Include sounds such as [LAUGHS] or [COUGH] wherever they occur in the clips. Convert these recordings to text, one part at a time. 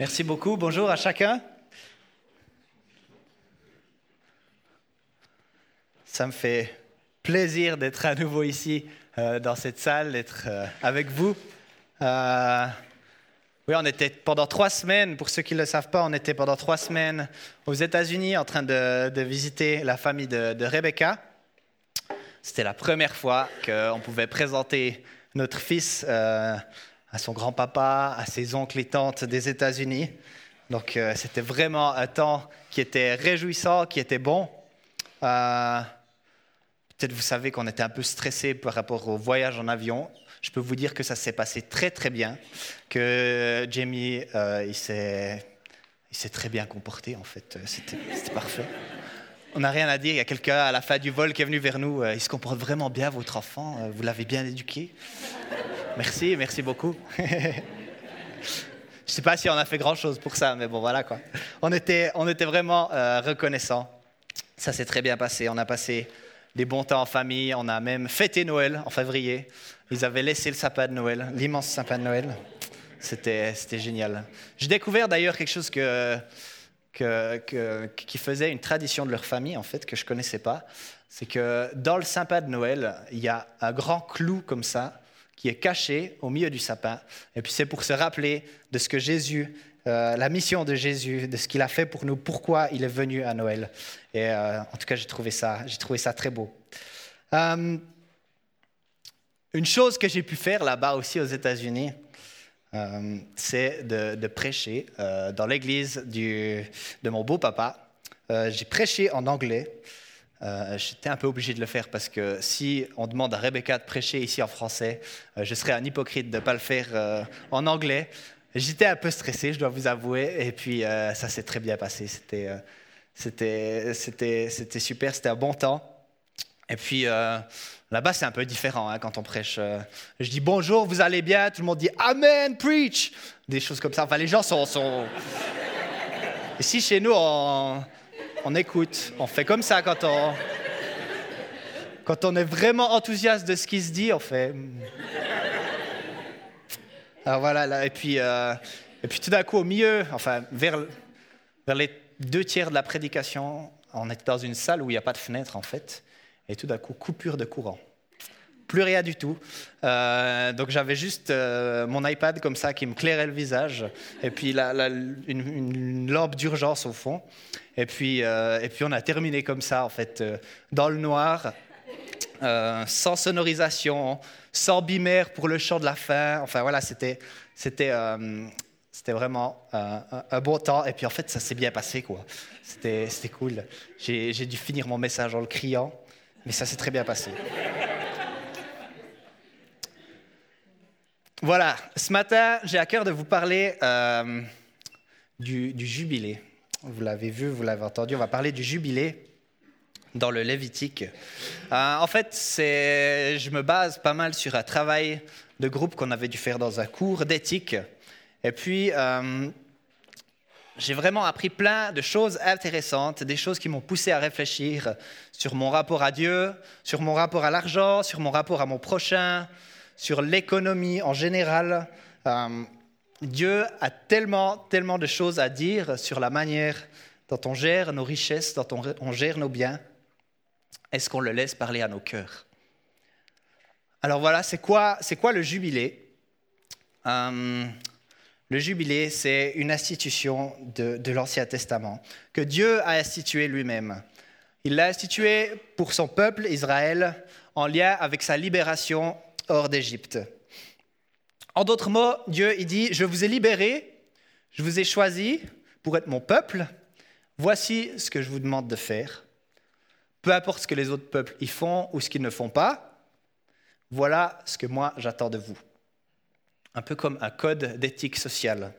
Merci beaucoup. Bonjour à chacun. Ça me fait plaisir d'être à nouveau ici euh, dans cette salle, d'être euh, avec vous. Euh, oui, on était pendant trois semaines, pour ceux qui ne le savent pas, on était pendant trois semaines aux États-Unis en train de, visiter la famille de, de Rebecca. C'était la première fois qu'on pouvait présenter notre fils à son grand-papa, à ses oncles et tantes des États-Unis. Donc euh, c'était vraiment un temps qui était réjouissant, qui était bon. Euh, peut-être vous savez qu'on était un peu stressé par rapport au voyage en avion. Je peux vous dire que ça s'est passé très très bien, que Jamie euh, il s'est il s'est très bien comporté en fait. C'était parfait. On n'a rien à dire. Il y a quelqu'un à la fin du vol qui est venu vers nous. Il se comporte vraiment bien, votre enfant. Vous l'avez bien éduqué. Merci, merci beaucoup. [LAUGHS] Je ne sais pas si on a fait grand-chose pour ça, mais bon, voilà quoi. On était, on était vraiment euh, reconnaissants. Ça s'est très bien passé. On a passé des bons temps en famille. On a même fêté Noël en février. Ils avaient laissé le sapin de Noël, l'immense sapin de Noël. C'était, génial. J'ai découvert d'ailleurs quelque chose que, que, qui faisait une tradition de leur famille, en fait, que je ne connaissais pas. C'est que dans le sapin de Noël, il y a un grand clou comme ça qui est caché au milieu du sapin. Et puis c'est pour se rappeler de ce que Jésus, euh, la mission de Jésus, de ce qu'il a fait pour nous, pourquoi il est venu à Noël. Et euh, en tout cas, j'ai trouvé ça, j'ai trouvé ça très beau. Euh, une chose que j'ai pu faire là-bas aussi aux États-Unis, c'est de, de, prêcher dans l'église de mon beau-papa. j'ai prêché en anglais. Euh, j'étais un peu obligé de le faire parce que si on demande à Rebecca de prêcher ici en français, euh, je serais un hypocrite de ne pas le faire euh, en anglais. J'étais un peu stressé, je dois vous avouer, et puis ça s'est très bien passé. C'était, c'était, super, c'était un bon temps. Et puis là-bas, c'est un peu différent hein, quand on prêche. je dis bonjour, vous allez bien, tout le monde dit Amen, preach, des choses comme ça. Enfin, les gens sont. sont... Ici, chez nous, on on écoute, on fait comme ça quand on, est vraiment enthousiaste de ce qui se dit, on fait. Alors voilà, là, et, puis, euh, et puis tout d'un coup, au milieu, enfin, vers, vers les deux tiers de la prédication, on est dans une salle où il n'y a pas de fenêtre, en fait, et tout d'un coup, coupure de courant plus rien du tout. Euh, donc j'avais juste euh, mon iPad comme ça qui me clairait le visage, et puis une, lampe d'urgence au fond. Et puis, euh, et puis on a terminé comme ça, en fait, dans le noir, sans sonorisation, sans bimère pour le chant de la fin. Enfin voilà, c'était, c'était, c'était vraiment un, bon temps. Et puis en fait, ça s'est bien passé, quoi. C'était, c'était cool. J'ai, j'ai dû finir mon message en le criant, mais ça s'est très bien passé. Voilà, ce matin, j'ai à cœur de vous parler euh, du, jubilé. Vous l'avez vu, vous l'avez entendu, on va parler du jubilé dans le Lévitique. Euh, en fait, je me base pas mal sur un travail de groupe qu'on avait dû faire dans un cours d'éthique. Et puis, euh, j'ai vraiment appris plein de choses intéressantes, des choses qui m'ont poussé à réfléchir sur mon rapport à Dieu, sur mon rapport à l'argent, sur mon rapport à mon prochain, sur l'économie en général. Euh, Dieu a tellement, tellement de choses à dire sur la manière dont on gère nos richesses, dont on, gère nos biens. Est-ce qu'on le laisse parler à nos cœurs? Alors voilà, c'est quoi, c'est quoi le jubilé? Euh, Le jubilé, c'est une institution de, de l'Ancien Testament que Dieu a instituée lui-même. Il l'a instituée pour son peuple Israël en lien avec sa libération hors d'Égypte. En d'autres mots, Dieu il dit, je vous ai libéré, je vous ai choisi pour être mon peuple, voici ce que je vous demande de faire. Peu importe ce que les autres peuples y font ou ce qu'ils ne font pas, voilà ce que moi j'attends de vous. Un peu comme un code d'éthique sociale.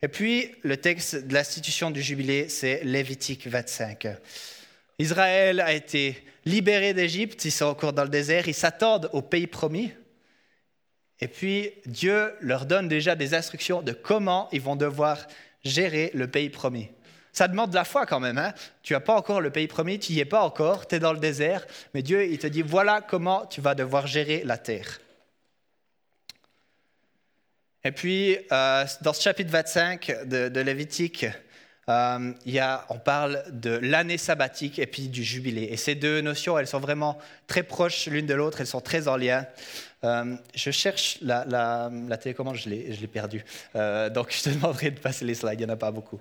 Et puis, le texte de l'institution du jubilé, c'est Lévitique 25. Israël a été libéré d'Égypte, ils sont encore dans le désert, ils s'attendent au pays promis. Et puis Dieu leur donne déjà des instructions de comment ils vont devoir gérer le pays promis. Ça demande de la foi quand même. Hein tu n'as pas encore le pays promis, tu n'y es pas encore, tu es dans le désert, mais Dieu, il te dit, voilà comment tu vas devoir gérer la terre. Et puis, euh, dans ce chapitre 25 de, de Lévitique, euh, y a, on parle de l'année sabbatique et puis du jubilé. Et ces deux notions, elles sont vraiment très proches l'une de l'autre, elles sont très en lien. Euh, je cherche la, la, télécommande, je l'ai, perdue. Euh, donc, je te demanderai de passer les slides, il n'y en a pas beaucoup.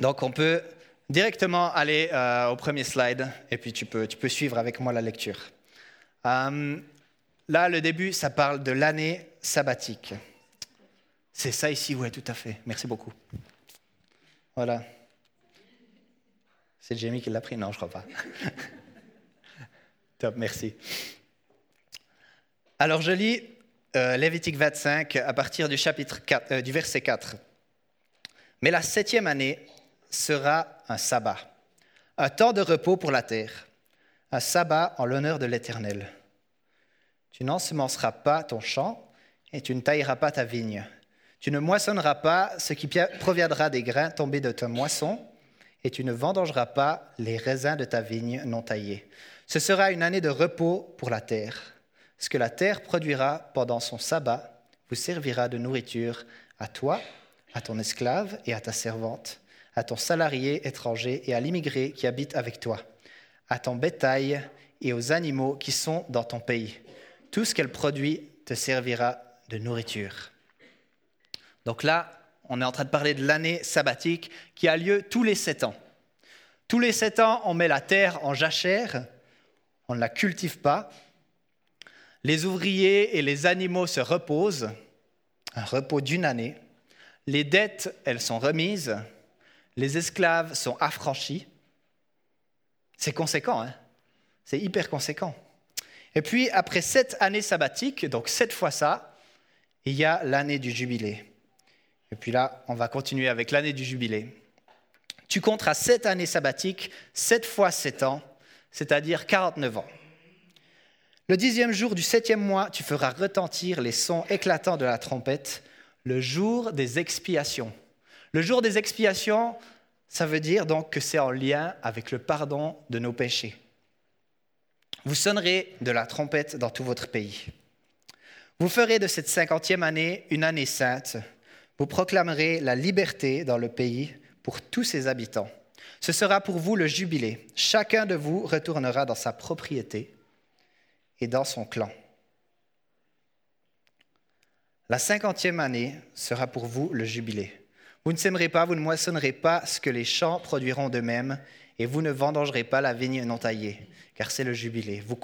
Donc, on peut directement aller au premier slide et puis tu peux, tu peux suivre avec moi la lecture. Là, le début, ça parle de l'année sabbatique. C'est ça ici, oui, tout à fait. Merci beaucoup. Voilà. C'est Jamie qui l'a pris Non, je crois pas. [LAUGHS] Top, merci. Alors, je lis euh, Lévitique 25 à partir du, chapitre 4, euh, du verset 4. Mais la septième année sera un sabbat, un temps de repos pour la terre, un sabbat en l'honneur de l'Éternel. Tu n'ensemenceras pas ton champ et tu ne tailleras pas ta vigne. Tu ne moissonneras pas ce qui proviendra des grains tombés de ta moisson, et tu ne vendangeras pas les raisins de ta vigne non taillés. Ce sera une année de repos pour la terre. Ce que la terre produira pendant son sabbat vous servira de nourriture à toi, à ton esclave et à ta servante, à ton salarié étranger et à l'immigré qui habite avec toi, à ton bétail et aux animaux qui sont dans ton pays. Tout ce qu'elle produit te servira de nourriture. Donc là, on est en train de parler de l'année sabbatique qui a lieu tous les sept ans. Tous les sept ans, on met la terre en jachère, on ne la cultive pas. Les ouvriers et les animaux se reposent, un repos d'une année. Les dettes, elles sont remises. Les esclaves sont affranchis. C'est conséquent, hein c'est hyper conséquent. Et puis, après sept années sabbatiques, donc sept fois ça, il y a l'année du jubilé. Et puis là, on va continuer avec l'année du jubilé. Tu compteras sept années sabbatiques, sept fois sept ans, c'est-à-dire 49 ans. Le dixième jour du septième mois, tu feras retentir les sons éclatants de la trompette, le jour des expiations. Le jour des expiations, ça veut dire donc que c'est en lien avec le pardon de nos péchés. Vous sonnerez de la trompette dans tout votre pays. Vous ferez de cette cinquantième année une année sainte. Vous proclamerez la liberté dans le pays pour tous ses habitants. Ce sera pour vous le jubilé. Chacun de vous retournera dans sa propriété et dans son clan. La cinquantième année sera pour vous le jubilé. Vous ne sèmerez pas, vous ne moissonnerez pas ce que les champs produiront d'eux-mêmes, et vous ne vendangerez pas la vigne non taillée, car c'est le jubilé. Vous,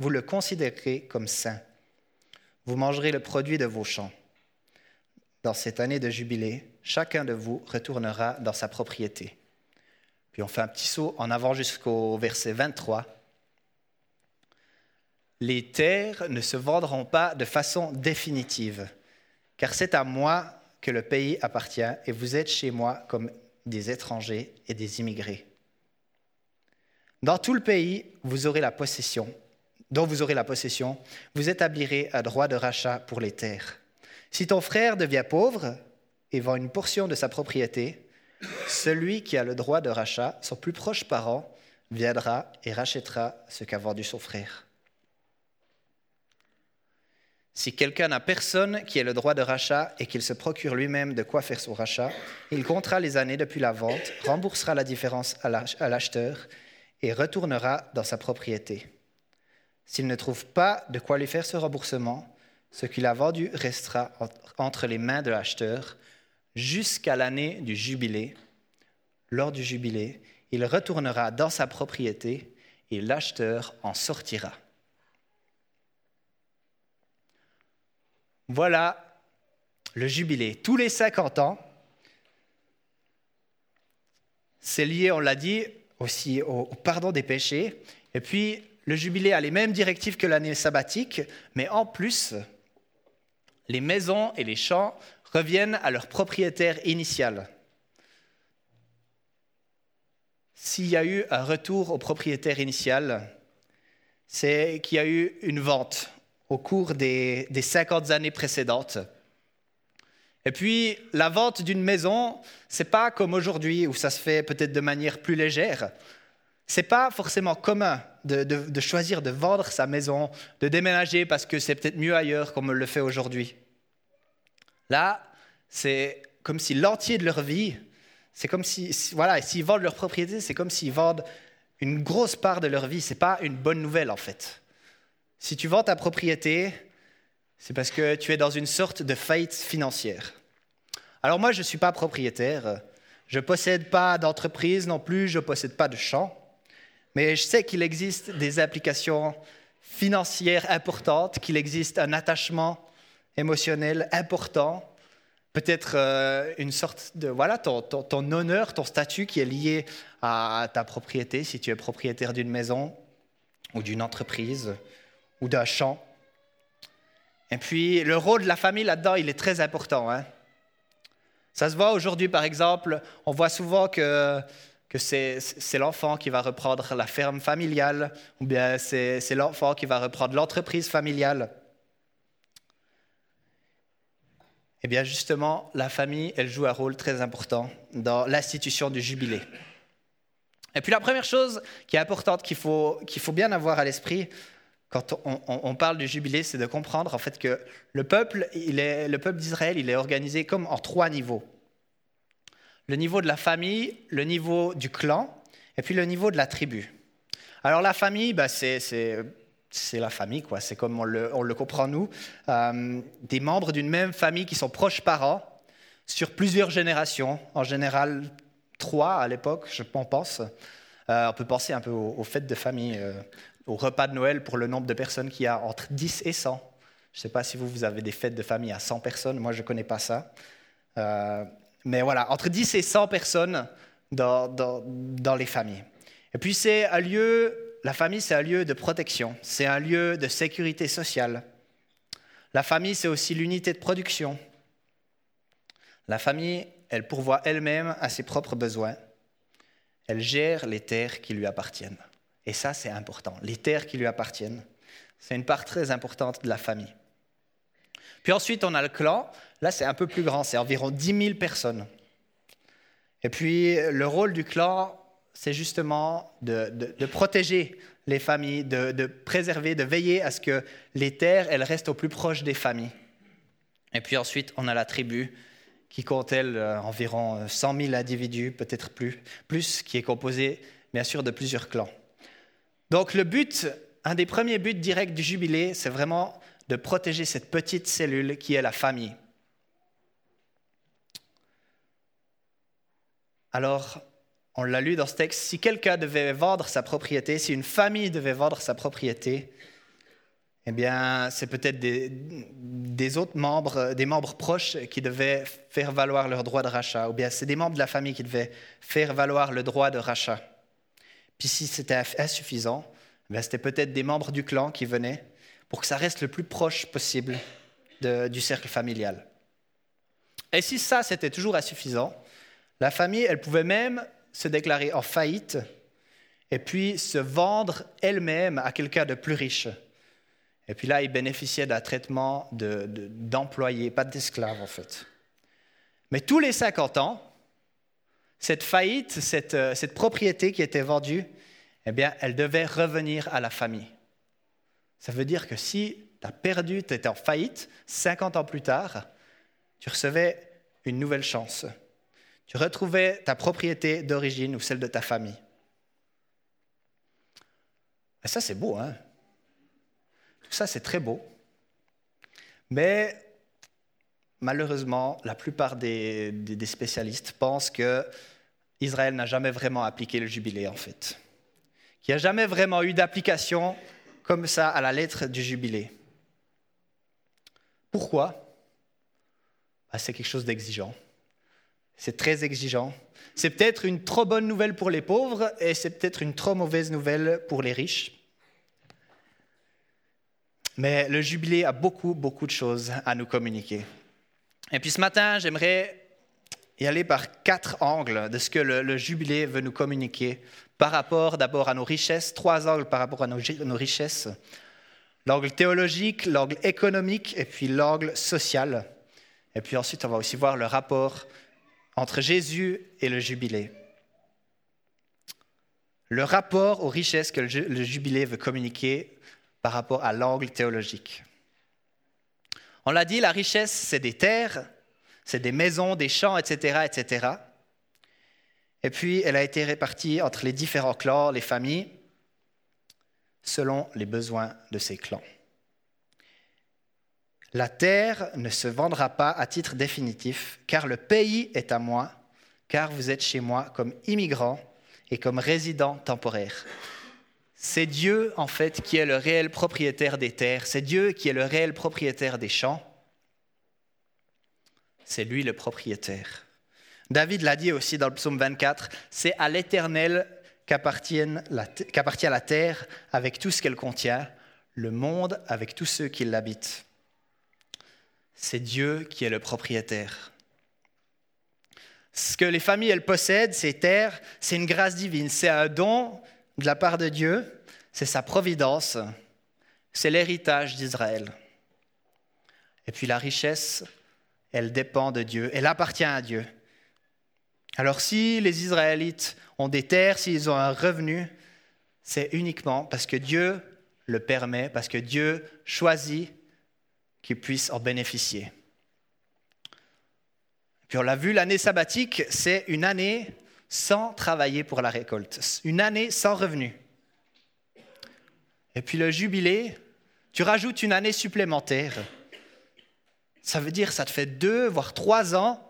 vous le considérez comme saint. Vous mangerez le produit de vos champs. Dans cette année de jubilé, chacun de vous retournera dans sa propriété. Puis on fait un petit saut en avant jusqu'au verset 23. Les terres ne se vendront pas de façon définitive, car c'est à moi que le pays appartient, et vous êtes chez moi comme des étrangers et des immigrés. Dans tout le pays, vous aurez la possession, dont vous aurez la possession, vous établirez un droit de rachat pour les terres. Si ton frère devient pauvre et vend une portion de sa propriété, celui qui a le droit de rachat, son plus proche parent, viendra et rachètera ce qu'a vendu son frère. Si quelqu'un n'a personne qui ait le droit de rachat et qu'il se procure lui-même de quoi faire son rachat, il comptera les années depuis la vente, remboursera la différence à l'acheteur et retournera dans sa propriété. S'il ne trouve pas de quoi lui faire ce remboursement, ce qu'il a vendu restera entre les mains de l'acheteur jusqu'à l'année du jubilé. Lors du jubilé, il retournera dans sa propriété et l'acheteur en sortira. Voilà le jubilé. Tous les 50 ans, c'est lié, on l'a dit, aussi au pardon des péchés. Et puis, le jubilé a les mêmes directives que l'année sabbatique, mais en plus, les maisons et les champs reviennent à leur propriétaire initial. S'il y a eu un retour au propriétaire initial, c'est qu'il y a eu une vente au cours des, des 50 années précédentes. Et puis, la vente d'une maison, c'est pas comme aujourd'hui où ça se fait peut-être de manière plus légère. C'est pas forcément commun de, choisir de vendre sa maison, de déménager parce que c'est peut-être mieux ailleurs comme on le fait aujourd'hui. Là, c'est comme si l'entier de leur vie, c'est comme si, voilà, s'ils vendent leur propriété, c'est comme s'ils vendent une grosse part de leur vie. C'est pas une bonne nouvelle en fait. Si tu vends ta propriété, c'est parce que tu es dans une sorte de faillite financière. Alors moi, je ne suis pas propriétaire, je ne possède pas d'entreprise non plus, je ne possède pas de champ. Mais je sais qu'il existe des applications financières importantes, qu'il existe un attachement émotionnel important, peut-être euh, une sorte de, voilà, ton, honneur, ton statut qui est lié à ta propriété, si tu es propriétaire d'une maison ou d'une entreprise ou d'un champ. Et puis, le rôle de la famille là-dedans, il est très important. Hein. Ça se voit aujourd'hui, par exemple, on voit souvent que que c'est l'enfant qui va reprendre la ferme familiale, ou bien c'est l'enfant qui va reprendre l'entreprise familiale. Eh bien justement, la famille, elle joue un rôle très important dans l'institution du jubilé. Et puis la première chose qui est importante, qu'il faut, faut bien avoir à l'esprit quand on, on, parle du jubilé, c'est de comprendre en fait que le peuple, le peuple d'Israël, il est organisé comme en trois niveaux le niveau de la famille, le niveau du clan, et puis le niveau de la tribu. Alors la famille, bah, c'est, la famille, quoi. c'est comme on le, comprend nous, euh, des membres d'une même famille qui sont proches parents sur plusieurs générations, en général trois à l'époque, je pense. Euh, on peut penser un peu aux, fêtes de famille, euh, au repas de Noël pour le nombre de personnes qu'il y a entre 10 et 100. Je ne sais pas si vous, vous avez des fêtes de famille à 100 personnes, moi je ne connais pas ça. Mais voilà, entre 10 et 100 personnes dans, dans, les familles. Et puis c'est un lieu, la famille c'est un lieu de protection, c'est un lieu de sécurité sociale. La famille c'est aussi l'unité de production. La famille, elle pourvoit elle-même à ses propres besoins. Elle gère les terres qui lui appartiennent. Et ça c'est important, les terres qui lui appartiennent. C'est une part très importante de la famille. Puis ensuite, on a le clan. Là, c'est un peu plus grand, c'est environ 10 000 personnes. Et puis, le rôle du clan, c'est justement de, protéger les familles, de, préserver, de veiller à ce que les terres, elles restent au plus proche des familles. Et puis ensuite, on a la tribu, qui compte, elle, euh, environ 100 000 individus, peut-être plus, plus, qui est composée, bien sûr, de plusieurs clans. Donc, le but, un des premiers buts directs du jubilé, c'est vraiment de protéger cette petite cellule qui est la famille. Alors, on l'a lu dans ce texte, si quelqu'un devait vendre sa propriété, si une famille devait vendre sa propriété, eh bien, c'est peut-être des, autres membres, des membres proches qui devaient faire valoir leur droit de rachat, ou bien c'est des membres de la famille qui devaient faire valoir le droit de rachat. Puis si c'était insuffisant, eh c'était peut-être des membres du clan qui venaient pour que ça reste le plus proche possible du cercle familial. Et si ça, c'était toujours insuffisant, la famille, elle pouvait même se déclarer en faillite et puis se vendre elle-même à quelqu'un de plus riche. Et puis là, il bénéficiait d'un traitement d'employé, pas d'esclave en fait. Mais tous les 50 ans, cette faillite, cette, euh, cette propriété qui était vendue, eh bien, elle devait revenir à la famille. Ça veut dire que si tu as perdu, tu étais en faillite, 50 ans plus tard, tu recevais une nouvelle chance. Tu retrouvais ta propriété d'origine ou celle de ta famille. Et ça, c'est beau, hein Tout ça, c'est très beau. Mais malheureusement, la plupart des, spécialistes pensent que Israël n'a jamais vraiment appliqué le jubilé, en fait. Qu'il n'y a jamais vraiment eu d'application comme ça à la lettre du jubilé. Pourquoi? Bah, C'est quelque chose d'exigeant. C'est très exigeant. C'est peut-être une trop bonne nouvelle pour les pauvres et c'est peut-être une trop mauvaise nouvelle pour les riches. Mais le jubilé a beaucoup, beaucoup de choses à nous communiquer. Et puis ce matin, j'aimerais y aller par quatre angles de ce que le, jubilé veut nous communiquer par rapport d'abord à nos richesses, trois angles par rapport à nos, richesses. L'angle théologique, l'angle économique et puis l'angle social. Et puis ensuite, on va aussi voir le rapport entre Jésus et le jubilé. le rapport aux richesses que le jubilé veut communiquer par rapport à l'angle théologique. On l'a dit, la richesse, c'est des terres, c'est des maisons, des champs, etc., etc. Et puis, elle a été répartie entre les différents clans, les familles, selon les besoins de ces clans. La terre ne se vendra pas à titre définitif, car le pays est à moi, car vous êtes chez moi comme immigrant et comme résident temporaire. C'est Dieu, en fait, qui est le réel propriétaire des terres, c'est Dieu qui est le réel propriétaire des champs. C'est lui le propriétaire. David l'a dit aussi dans le psaume 24, c'est à l'Éternel qu'appartient la terre avec tout ce qu'elle contient, le monde avec tous ceux qui l'habitent. C'est Dieu qui est le propriétaire. Ce que les familles, elles possèdent, ces terres, c'est une grâce divine, c'est un don de la part de Dieu, c'est sa providence, c'est l'héritage d'Israël. Et puis la richesse, elle dépend de Dieu, elle appartient à Dieu. Alors si les Israélites ont des terres, s'ils ont un revenu, c'est uniquement parce que Dieu le permet, parce que Dieu choisit puissent en bénéficier. Puis on l'a vu, l'année sabbatique, c'est une année sans travailler pour la récolte, une année sans revenu. Et puis le jubilé, tu rajoutes une année supplémentaire. Ça veut dire ça te fait deux, voire trois ans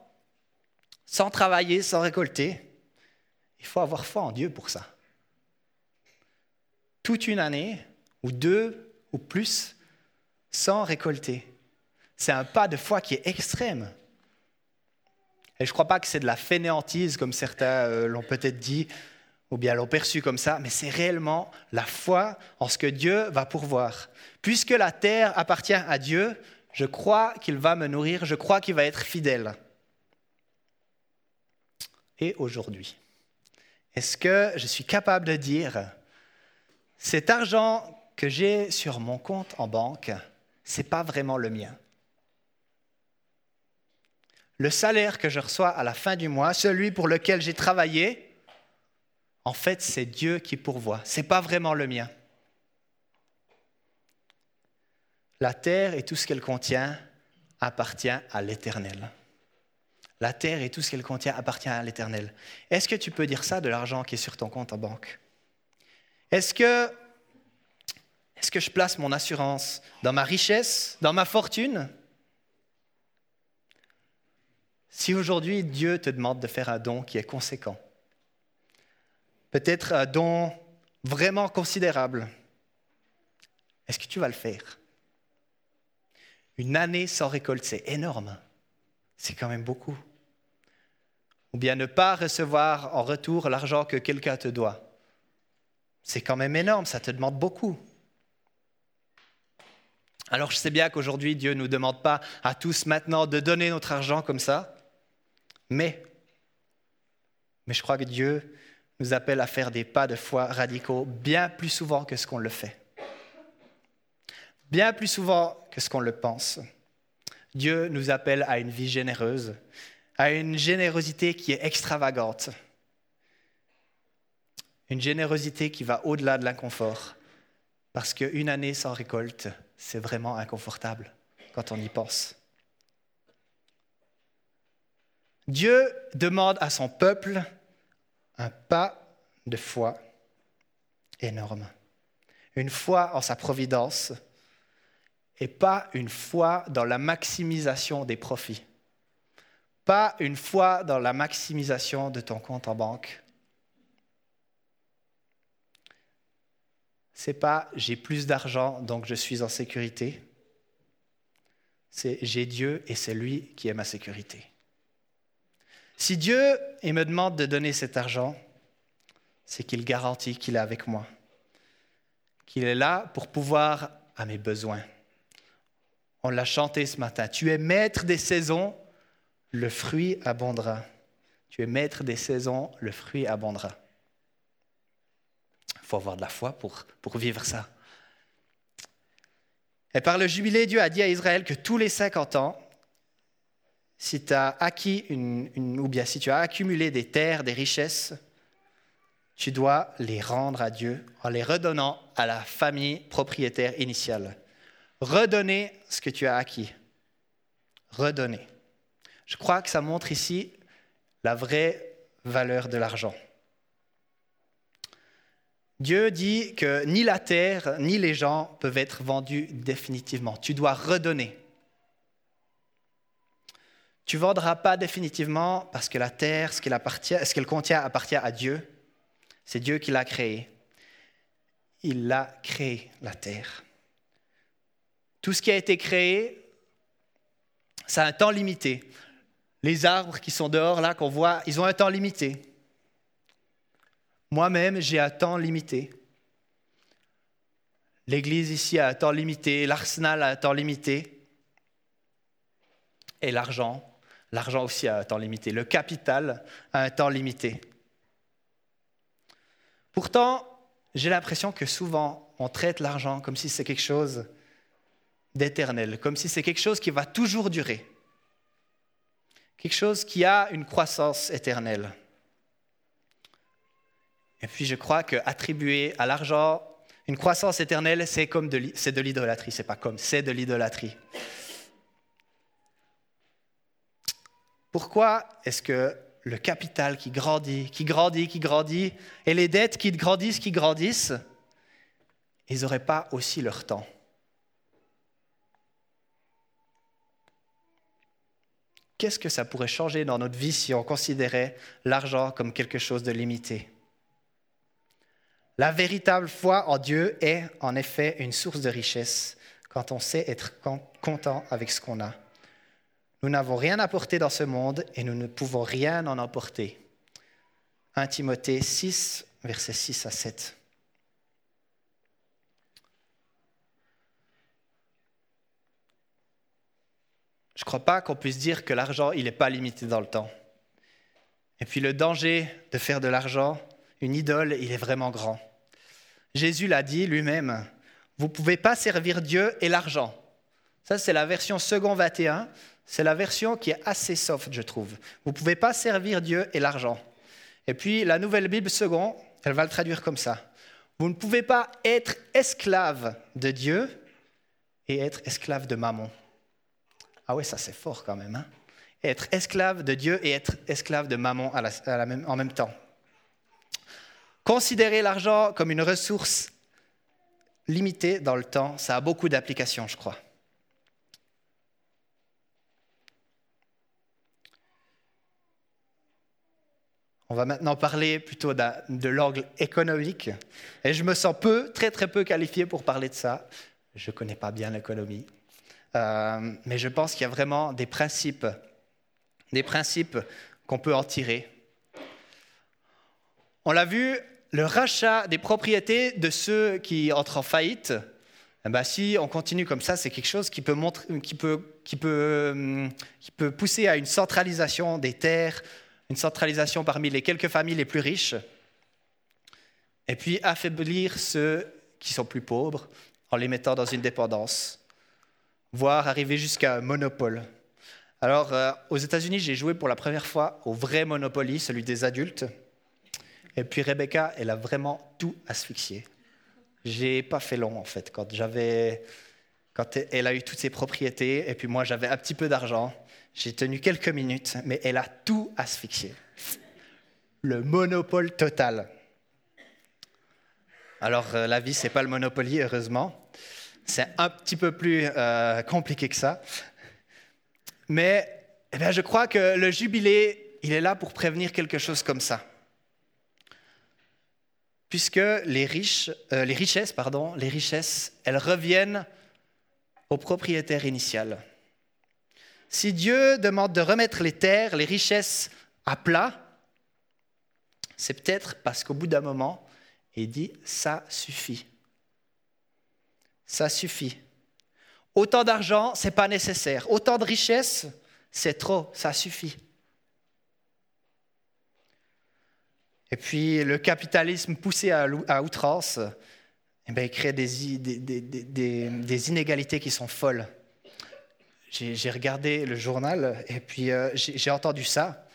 sans travailler, sans récolter. Il faut avoir foi en Dieu pour ça. Toute une année, ou deux, ou plus, sans récolter. C'est un pas de foi qui est extrême. Et je ne crois pas que c'est de la fainéantise, comme certains euh, l'ont peut-être dit, ou bien l'ont perçu comme ça, mais c'est réellement la foi en ce que Dieu va pourvoir. Puisque la terre appartient à Dieu, je crois qu'il va me nourrir, je crois qu'il va être fidèle. Et aujourd'hui, est-ce que je suis capable de dire, cet argent que j'ai sur mon compte en banque, ce n'est pas vraiment le mien le salaire que je reçois à la fin du mois, celui pour lequel j'ai travaillé, en fait, c'est Dieu qui pourvoit. Ce n'est pas vraiment le mien. La terre et tout ce qu'elle contient appartient à l'Éternel. La terre et tout ce qu'elle contient appartient à l'Éternel. Est-ce que tu peux dire ça de l'argent qui est sur ton compte en banque? Est-ce que, est que je place mon assurance dans ma richesse, dans ma fortune? Si aujourd'hui Dieu te demande de faire un don qui est conséquent, peut-être un don vraiment considérable, est-ce que tu vas le faire? Une année sans récolte, c'est énorme. C'est quand même beaucoup. Ou bien ne pas recevoir en retour l'argent que quelqu'un te doit. C'est quand même énorme, ça te demande beaucoup. Alors je sais bien qu'aujourd'hui, Dieu ne nous demande pas à tous maintenant de donner notre argent comme ça, mais, mais je crois que Dieu nous appelle à faire des pas de foi radicaux bien plus souvent que ce qu'on le fait. Bien plus souvent que ce qu'on le pense. Dieu nous appelle à une vie généreuse, à une générosité qui est extravagante, une générosité qui va au-delà de l'inconfort, parce qu'une année sans récolte, c'est vraiment inconfortable quand on y pense. Dieu demande à son peuple un pas de foi énorme. Une foi en sa providence et pas une foi dans la maximisation des profits. Pas une foi dans la maximisation de ton compte en banque. C'est pas j'ai plus d'argent donc je suis en sécurité. C'est j'ai Dieu et c'est lui qui est ma sécurité. Si Dieu il me demande de donner cet argent, c'est qu'il garantit qu'il est avec moi, qu'il est là pour pouvoir à mes besoins. On l'a chanté ce matin. Tu es maître des saisons, le fruit abondera. Tu es maître des saisons, le fruit abondera. Il faut avoir de la foi pour, pour vivre ça. Et par le jubilé, Dieu a dit à Israël que tous les 50 ans, si tu as acquis une, ou bien si tu as accumulé des terres, des richesses, tu dois les rendre à Dieu en les redonnant à la famille propriétaire initiale. Redonner ce que tu as acquis. Redonner. Je crois que ça montre ici la vraie valeur de l'argent. Dieu dit que ni la terre ni les gens peuvent être vendus définitivement. Tu dois redonner. Tu ne vendras pas définitivement parce que la terre, ce qu'elle, contient, appartient à Dieu. C'est Dieu qui l'a créée. Il l'a créé, la terre. Tout ce qui a été créé, ça a un temps limité. Les arbres qui sont dehors, là, qu'on voit, ils ont un temps limité. Moi-même, j'ai un temps limité. L'église ici a un temps limité, l'arsenal a un temps limité. Et l'argent, l'argent aussi a un temps limité. Le capital a un temps limité. Pourtant, j'ai l'impression que souvent, on traite l'argent comme si c'est quelque chose d'éternel, comme si c'est quelque chose qui va toujours durer, quelque chose qui a une croissance éternelle. Et puis je crois qu'attribuer à l'argent une croissance éternelle, c'est comme de, c'est de l'idolâtrie. C'est pas comme, c'est de l'idolâtrie. Pourquoi est-ce que le capital qui grandit, qui grandit, qui grandit, et les dettes qui grandissent, qui grandissent, ils n'auraient pas aussi leur temps? Qu'est-ce que ça pourrait changer dans notre vie si on considérait l'argent comme quelque chose de limité? La véritable foi en Dieu est en effet une source de richesse quand on sait être content avec ce qu'on a. Nous n'avons rien apporté dans ce monde et nous ne pouvons rien en emporter. 1 Timothée 6, versets 6 à 7. Je ne crois pas qu'on puisse dire que l'argent, il n'est pas limité dans le temps. Et puis le danger de faire de l'argent une idole, il est vraiment grand. Jésus l'a dit lui-même, vous ne pouvez pas servir Dieu et l'argent. Ça, c'est la version second 21. C'est la version qui est assez soft, je trouve. Vous ne pouvez pas servir Dieu et l'argent. Et puis, la nouvelle Bible second, elle va le traduire comme ça. Vous ne pouvez pas être esclave de Dieu et être esclave de mammon. Ah oui, ça c'est fort quand même. Hein être esclave de Dieu et être esclave de mammon en même temps. Considérer l'argent comme une ressource limitée dans le temps, ça a beaucoup d'applications, je crois. On va maintenant parler plutôt de, l'angle économique. Et je me sens peu, très très peu qualifié pour parler de ça. Je ne connais pas bien l'économie. Euh, mais je pense qu'il y a vraiment des principes, des principes qu'on peut en tirer. On l'a vu le rachat des propriétés de ceux qui entrent en faillite, eh ben, si on continue comme ça, c'est quelque chose hum, qui peut pousser à une centralisation des terres, une centralisation parmi les quelques familles les plus riches, et puis affaiblir ceux qui sont plus pauvres en les mettant dans une dépendance, voire arriver jusqu'à un monopole. Alors, euh, aux États-Unis, j'ai joué pour la première fois au vrai Monopoly, celui des adultes. Et puis Rebecca, elle a vraiment tout asphyxié. J'ai pas fait long en fait. Quand j'avais, quand elle a eu toutes ses propriétés, et puis moi j'avais un petit peu d'argent, j'ai tenu quelques minutes, mais elle a tout asphyxié. Le monopole total. Alors euh, la vie, c'est pas le Monopoly, heureusement. C'est un petit peu plus euh, compliqué que ça. Mais eh bien, je crois que le jubilé, il est là pour prévenir quelque chose comme ça puisque les, euh, richesses, les richesses, elles reviennent au propriétaire initial. Si Dieu demande de remettre les terres, les richesses à plat, c'est peut-être parce qu'au bout d'un moment, il dit ça suffit. Ça suffit. Autant d'argent, c'est pas nécessaire. Autant de richesses, c'est trop, ça suffit. Et puis le capitalisme poussé à, outrance, eh bien, il crée des, inégalités qui sont folles. J'ai regardé le journal et puis euh, j'ai entendu ça.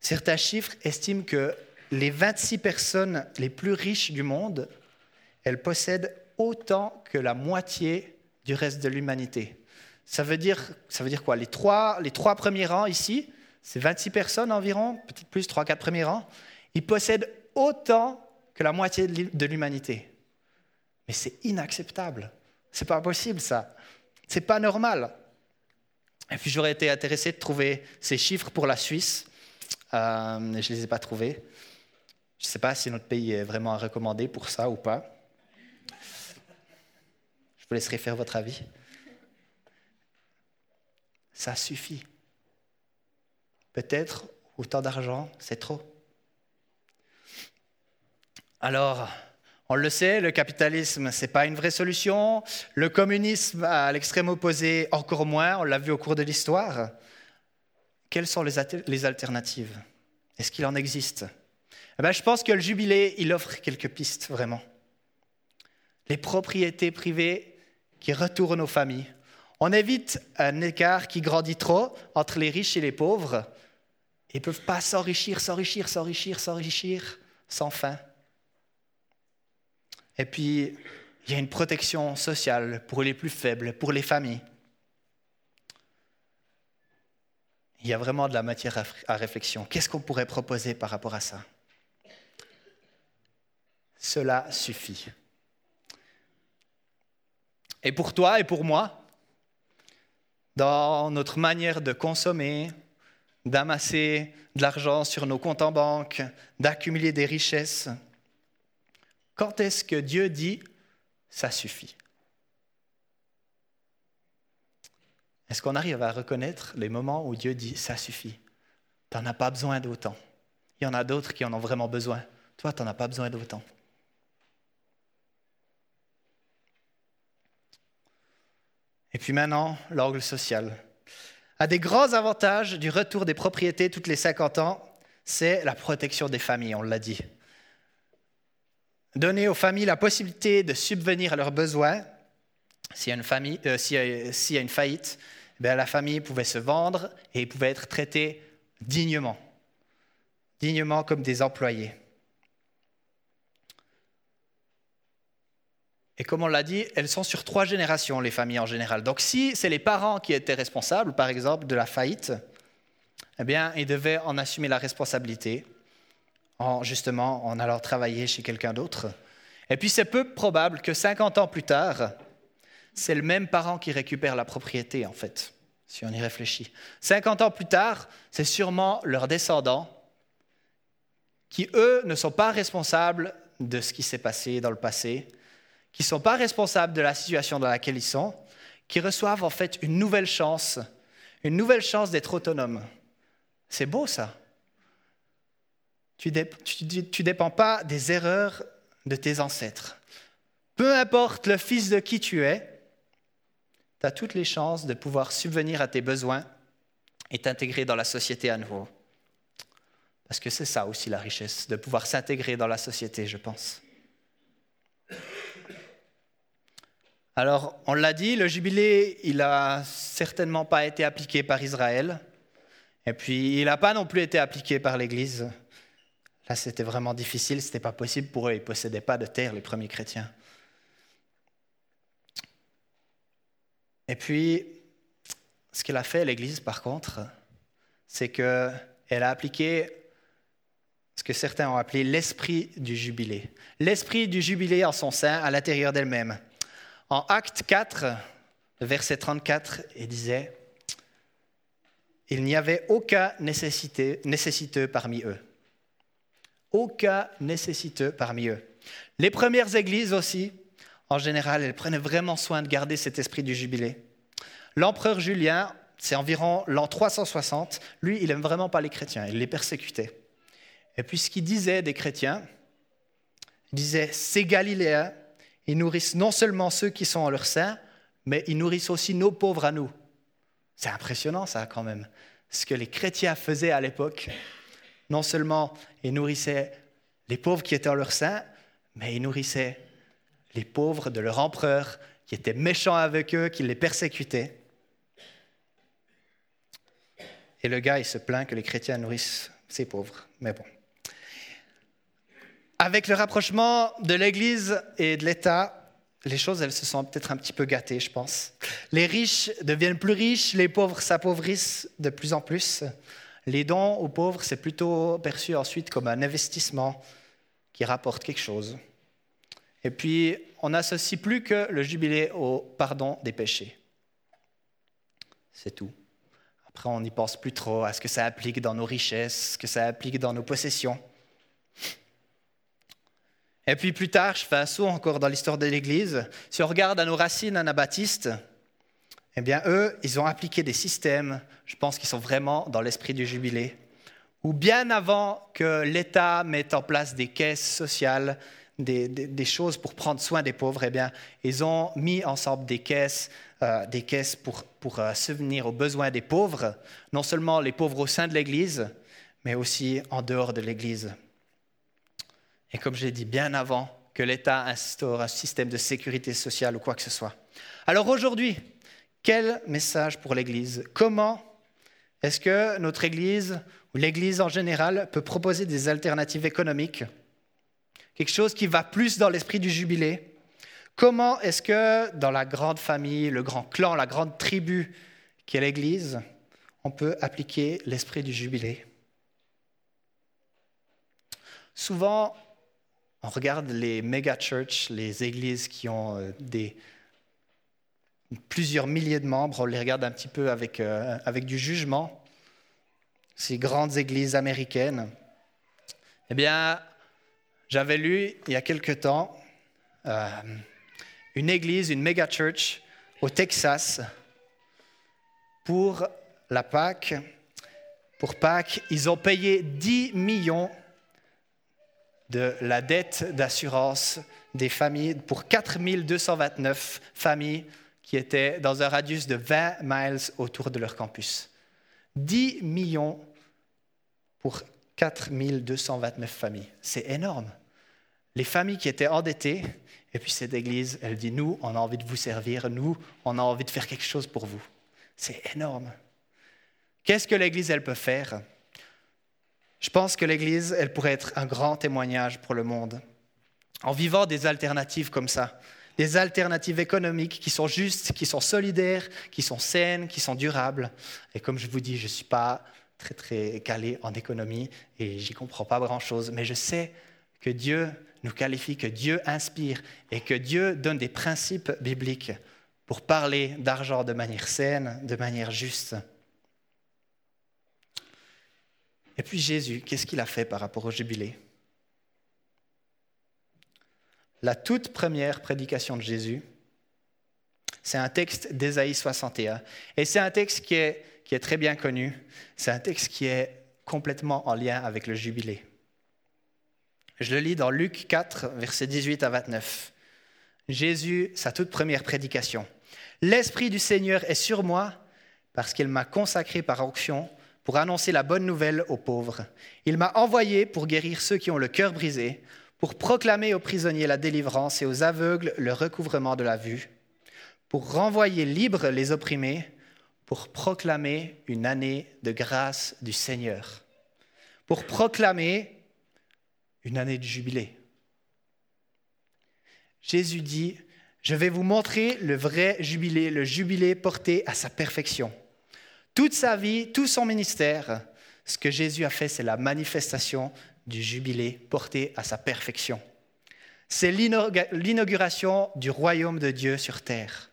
Certains chiffres estiment que les 26 personnes les plus riches du monde, elles possèdent autant que la moitié du reste de l'humanité. Ça veut dire, ça veut dire quoi? Les trois premiers rangs ici, c'est 26 personnes environ, peut-être plus, 3-4 premiers rangs, ils possèdent autant que la moitié de l'humanité. Mais c'est inacceptable. C'est pas possible ça. C'est pas normal. Et puis j'aurais été intéressé de trouver ces chiffres pour la Suisse. Euh, je ne les ai pas trouvés. Je ne sais pas si notre pays est vraiment à recommander pour ça ou pas. Je vous laisserai faire votre avis. Ça suffit. Peut-être autant d'argent, c'est trop. Alors, on le sait, le capitalisme, ce n'est pas une vraie solution. Le communisme, à l'extrême opposé, encore moins. On l'a vu au cours de l'histoire. Quelles sont les, alternatives? Est-ce qu'il en existe? Eh ben, Je pense que le jubilé, il offre quelques pistes, vraiment. Les propriétés privées qui retournent aux familles. On évite un écart qui grandit trop entre les riches et les pauvres. Ils ne peuvent pas s'enrichir, s'enrichir, s'enrichir, s'enrichir sans fin. Et puis, il y a une protection sociale pour les plus faibles, pour les familles. Il y a vraiment de la matière à réflexion. Qu'est-ce qu'on pourrait proposer par rapport à ça? Cela suffit. Et pour toi et pour moi, dans notre manière de consommer, d'amasser de l'argent sur nos comptes en banque, d'accumuler des richesses, quand est-ce que Dieu dit ça suffit? Est-ce qu'on arrive à reconnaître les moments où Dieu dit ça suffit? Tu n'en as pas besoin d'autant. Il y en a d'autres qui en ont vraiment besoin. Toi, tu n'en as pas besoin d'autant. Et puis maintenant, l'angle social. Un des grands avantages du retour des propriétés toutes les 50 ans, c'est la protection des familles, on l'a dit. Donner aux familles la possibilité de subvenir à leurs besoins. S'il y a une, famille, euh, s'il y a une faillite, eh la famille pouvait se vendre et pouvait être traitée dignement, dignement comme des employés. Et comme on l'a dit, elles sont sur trois générations, les familles en général. Donc si c'est les parents qui étaient responsables, par exemple, de la faillite, eh bien, ils devaient en assumer la responsabilité en, justement en allant travailler chez quelqu'un d'autre. Et puis c'est peu probable que 50 ans plus tard, c'est le même parent qui récupère la propriété, en fait, si on y réfléchit. 50 ans plus tard, c'est sûrement leurs descendants qui, eux, ne sont pas responsables de ce qui s'est passé dans le passé, qui ne sont pas responsables de la situation dans laquelle ils sont, qui reçoivent en fait une nouvelle chance, une nouvelle chance d'être autonomes. C'est beau ça. Tu ne dépends pas des erreurs de tes ancêtres. Peu importe le fils de qui tu es, tu as toutes les chances de pouvoir subvenir à tes besoins et t'intégrer dans la société à nouveau. Parce que c'est ça aussi la richesse, de pouvoir s'intégrer dans la société, je pense. Alors, on l'a dit, le jubilé, il n'a certainement pas été appliqué par Israël, et puis il n'a pas non plus été appliqué par l'Église. C'était vraiment difficile, ce n'était pas possible pour eux, ils possédaient pas de terre, les premiers chrétiens. Et puis, ce qu'elle a fait, l'Église, par contre, c'est qu'elle a appliqué ce que certains ont appelé l'esprit du jubilé. L'esprit du jubilé en son sein, à l'intérieur d'elle-même. En Acte 4, verset 34, il disait, Il n'y avait aucun nécessiteux parmi eux aucun nécessiteux parmi eux. Les premières églises aussi, en général, elles prenaient vraiment soin de garder cet esprit du jubilé. L'empereur Julien, c'est environ l'an 360, lui, il n'aime vraiment pas les chrétiens, il les persécutait. Et puis ce qu'il disait des chrétiens, il disait, ces Galiléens, ils nourrissent non seulement ceux qui sont en leur sein, mais ils nourrissent aussi nos pauvres à nous. C'est impressionnant ça quand même, ce que les chrétiens faisaient à l'époque non seulement ils nourrissaient les pauvres qui étaient en leur sein, mais ils nourrissaient les pauvres de leur empereur qui était méchant avec eux, qui les persécutait. Et le gars, il se plaint que les chrétiens nourrissent ces pauvres. Mais bon. avec le rapprochement de l'Église et de l'État, les choses, elles se sont peut-être un petit peu gâtées, je pense. Les riches deviennent plus riches, les pauvres s'appauvrissent de plus en plus. Les dons aux pauvres, c'est plutôt perçu ensuite comme un investissement qui rapporte quelque chose. Et puis, on n'associe plus que le jubilé au pardon des péchés. C'est tout. Après, on n'y pense plus trop à ce que ça applique dans nos richesses, ce que ça applique dans nos possessions. Et puis plus tard, je fais un saut encore dans l'histoire de l'Église. Si on regarde à nos racines anabaptistes, eh bien, eux, ils ont appliqué des systèmes, je pense, qui sont vraiment dans l'esprit du jubilé, ou bien avant que l'État mette en place des caisses sociales, des, choses pour prendre soin des pauvres, eh bien, ils ont mis ensemble des caisses, euh, des caisses pour, pour euh, subvenir aux besoins des pauvres, non seulement les pauvres au sein de l'Église, mais aussi en dehors de l'Église. Et comme je l'ai dit, bien avant que l'État instaure un système de sécurité sociale ou quoi que ce soit. Alors aujourd'hui, quel message pour l'Église? Comment est-ce que notre Église, ou l'Église en général, peut proposer des alternatives économiques? Quelque chose qui va plus dans l'esprit du jubilé? Comment est-ce que dans la grande famille, le grand clan, la grande tribu qui est l'Église, on peut appliquer l'esprit du jubilé? Souvent, on regarde les méga churches, les églises qui ont euh, des, plusieurs milliers de membres, on les regarde un petit peu avec, euh, avec du jugement, ces grandes églises américaines. Eh bien, j'avais lu il y a quelque temps euh, une église, une méga church au Texas pour la Pâque. Pour Pâques, ils ont payé 10 millions de la dette d'assurance des familles pour 4229 familles qui étaient dans un radius de 20 miles autour de leur campus. 10 millions pour 4229 familles. C'est énorme. Les familles qui étaient endettées, et puis cette église, elle dit, nous, on a envie de vous servir, nous, on a envie de faire quelque chose pour vous. C'est énorme. Qu'est-ce que l'église, elle peut faire? Je pense que l'église, elle pourrait être un grand témoignage pour le monde. En vivant des alternatives comme ça, des alternatives économiques qui sont justes, qui sont solidaires, qui sont saines, qui sont durables. Et comme je vous dis, je ne suis pas très très calé en économie et j'y comprends pas grand-chose, mais je sais que Dieu nous qualifie, que Dieu inspire et que Dieu donne des principes bibliques pour parler d'argent de manière saine, de manière juste. Et puis Jésus, qu'est-ce qu'il a fait par rapport au jubilé? La toute première prédication de Jésus, c'est un texte d'Ésaïe 61. Et c'est un texte qui est, qui est très bien connu. C'est un texte qui est complètement en lien avec le jubilé. Je le lis dans Luc 4, versets 18 à 29. Jésus, sa toute première prédication. L'Esprit du Seigneur est sur moi parce qu'il m'a consacré par onction pour annoncer la bonne nouvelle aux pauvres. Il m'a envoyé pour guérir ceux qui ont le cœur brisé, pour proclamer aux prisonniers la délivrance et aux aveugles le recouvrement de la vue, pour renvoyer libres les opprimés, pour proclamer une année de grâce du Seigneur, pour proclamer une année de jubilé. Jésus dit, je vais vous montrer le vrai jubilé, le jubilé porté à sa perfection. Toute sa vie, tout son ministère, ce que Jésus a fait, c'est la manifestation du jubilé porté à sa perfection. C'est l'inauguration du royaume de Dieu sur terre.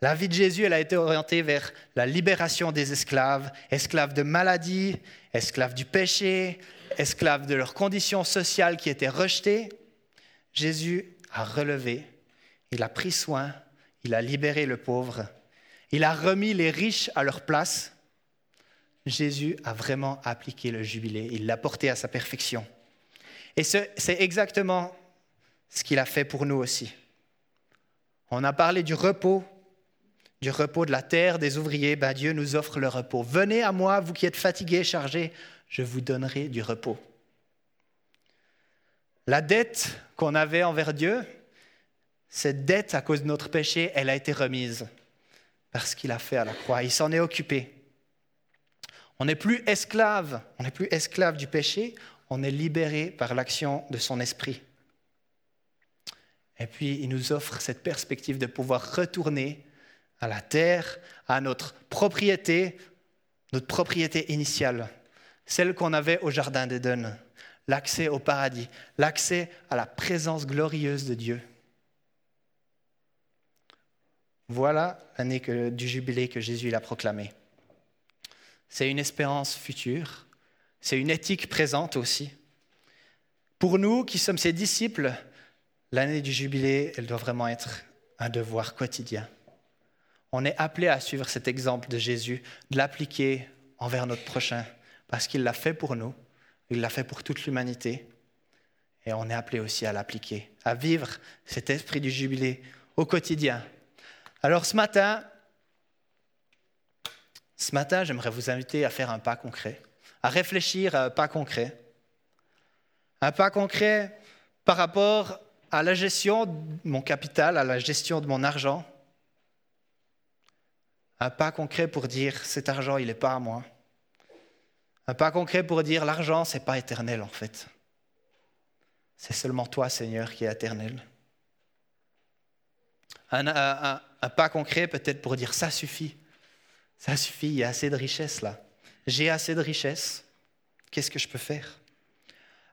La vie de Jésus, elle a été orientée vers la libération des esclaves, esclaves de maladie, esclaves du péché, esclaves de leurs conditions sociales qui étaient rejetées. Jésus a relevé, il a pris soin, il a libéré le pauvre, il a remis les riches à leur place Jésus a vraiment appliqué le jubilé, il l'a porté à sa perfection. Et c'est exactement ce qu'il a fait pour nous aussi. On a parlé du repos, du repos de la terre, des ouvriers. Ben Dieu nous offre le repos. Venez à moi, vous qui êtes fatigués, chargés, je vous donnerai du repos. La dette qu'on avait envers Dieu, cette dette à cause de notre péché, elle a été remise parce qu'il a fait à la croix. Il s'en est occupé. On n'est plus esclave, on n'est plus esclave du péché, on est libéré par l'action de son esprit. Et puis, il nous offre cette perspective de pouvoir retourner à la terre, à notre propriété, notre propriété initiale, celle qu'on avait au Jardin d'Éden, l'accès au paradis, l'accès à la présence glorieuse de Dieu. Voilà l'année du jubilé que Jésus a proclamé. C'est une espérance future, c'est une éthique présente aussi. Pour nous qui sommes ses disciples, l'année du jubilé, elle doit vraiment être un devoir quotidien. On est appelé à suivre cet exemple de Jésus, de l'appliquer envers notre prochain, parce qu'il l'a fait pour nous, il l'a fait pour toute l'humanité, et on est appelé aussi à l'appliquer, à vivre cet esprit du jubilé au quotidien. Alors ce matin, ce matin, j'aimerais vous inviter à faire un pas concret, à réfléchir à un pas concret. Un pas concret par rapport à la gestion de mon capital, à la gestion de mon argent. Un pas concret pour dire cet argent, il n'est pas à moi. Un pas concret pour dire l'argent, ce n'est pas éternel en fait. C'est seulement toi, Seigneur, qui est éternel. Un pas concret peut-être pour dire ça suffit. Ça suffit, il y a assez de richesse là. J'ai assez de richesse. Qu'est-ce que je peux faire?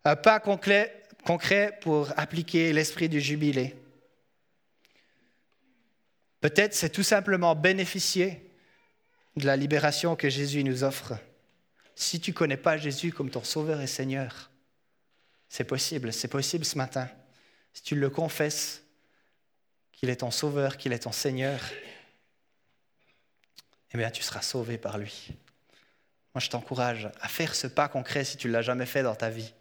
Un pas concret, pour appliquer l'esprit du jubilé. Peut-être c'est tout simplement bénéficier de la libération que Jésus nous offre. Si tu ne connais pas Jésus comme ton Sauveur et Seigneur, c'est possible, c'est possible ce matin. Si tu le confesses, qu'il est ton Sauveur, qu'il est ton Seigneur, eh bien, tu seras sauvé par lui. Moi, je t'encourage à faire ce pas concret si tu ne l'as jamais fait dans ta vie.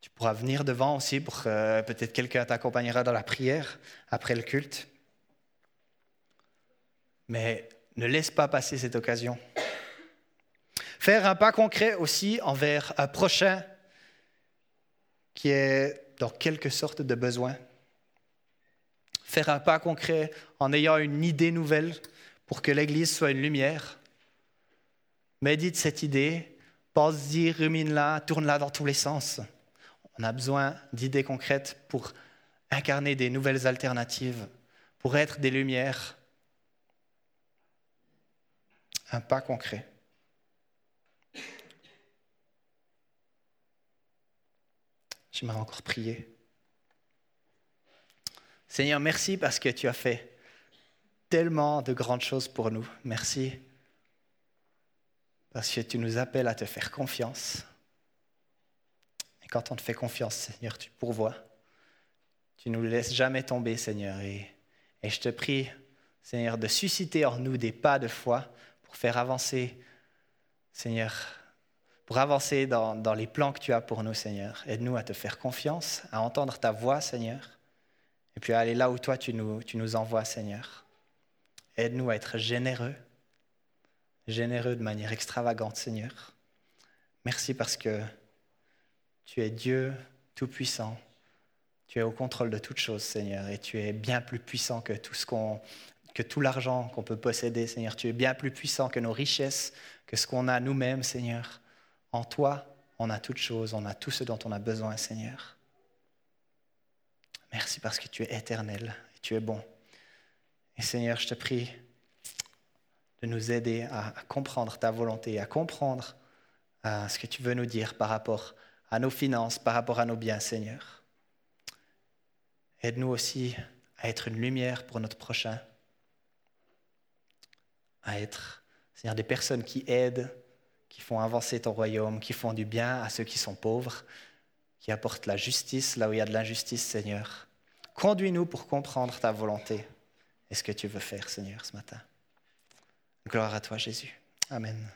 Tu pourras venir devant aussi pour euh, peut-être quelqu'un t'accompagnera dans la prière après le culte. Mais ne laisse pas passer cette occasion. Faire un pas concret aussi envers un prochain qui est dans quelque sorte de besoin. Faire un pas concret en ayant une idée nouvelle pour que l'Église soit une lumière. Médite cette idée, pense-y, rumine-la, tourne-la dans tous les sens. On a besoin d'idées concrètes pour incarner des nouvelles alternatives, pour être des lumières. Un pas concret. J'aimerais encore prier. Seigneur, merci parce que tu as fait tellement de grandes choses pour nous. Merci. Parce que tu nous appelles à te faire confiance. Et quand on te fait confiance, Seigneur, tu pourvois. Tu nous laisses jamais tomber, Seigneur. Et, je te prie, Seigneur, de susciter en nous des pas de foi pour faire avancer, Seigneur, pour avancer dans, les plans que tu as pour nous, Seigneur. Aide-nous à te faire confiance, à entendre ta voix, Seigneur. Et puis à aller là où toi tu nous envoies, Seigneur. Aide-nous à être généreux, généreux de manière extravagante, Seigneur. Merci parce que tu es Dieu tout-puissant. Tu es au contrôle de toutes choses, Seigneur, et tu es bien plus puissant que tout ce qu'on que tout l'argent qu'on peut posséder, Seigneur. Tu es bien plus puissant que nos richesses, que ce qu'on a nous-mêmes, Seigneur. En toi, on a toutes choses, on a tout ce dont on a besoin, Seigneur. Merci parce que tu es éternel et tu es bon. Et Seigneur, je te prie de nous aider à, comprendre ta volonté, à comprendre euh, ce que tu veux nous dire par rapport à nos finances, par rapport à nos biens, Seigneur. Aide-nous aussi à être une lumière pour notre prochain, à être, Seigneur, des personnes qui aident, qui font avancer ton royaume, qui font du bien à ceux qui sont pauvres, qui apportent la justice là où il y a de l'injustice, Seigneur. Conduis-nous pour comprendre ta volonté et ce que tu veux faire, Seigneur, ce matin. Gloire à toi, Jésus. Amen.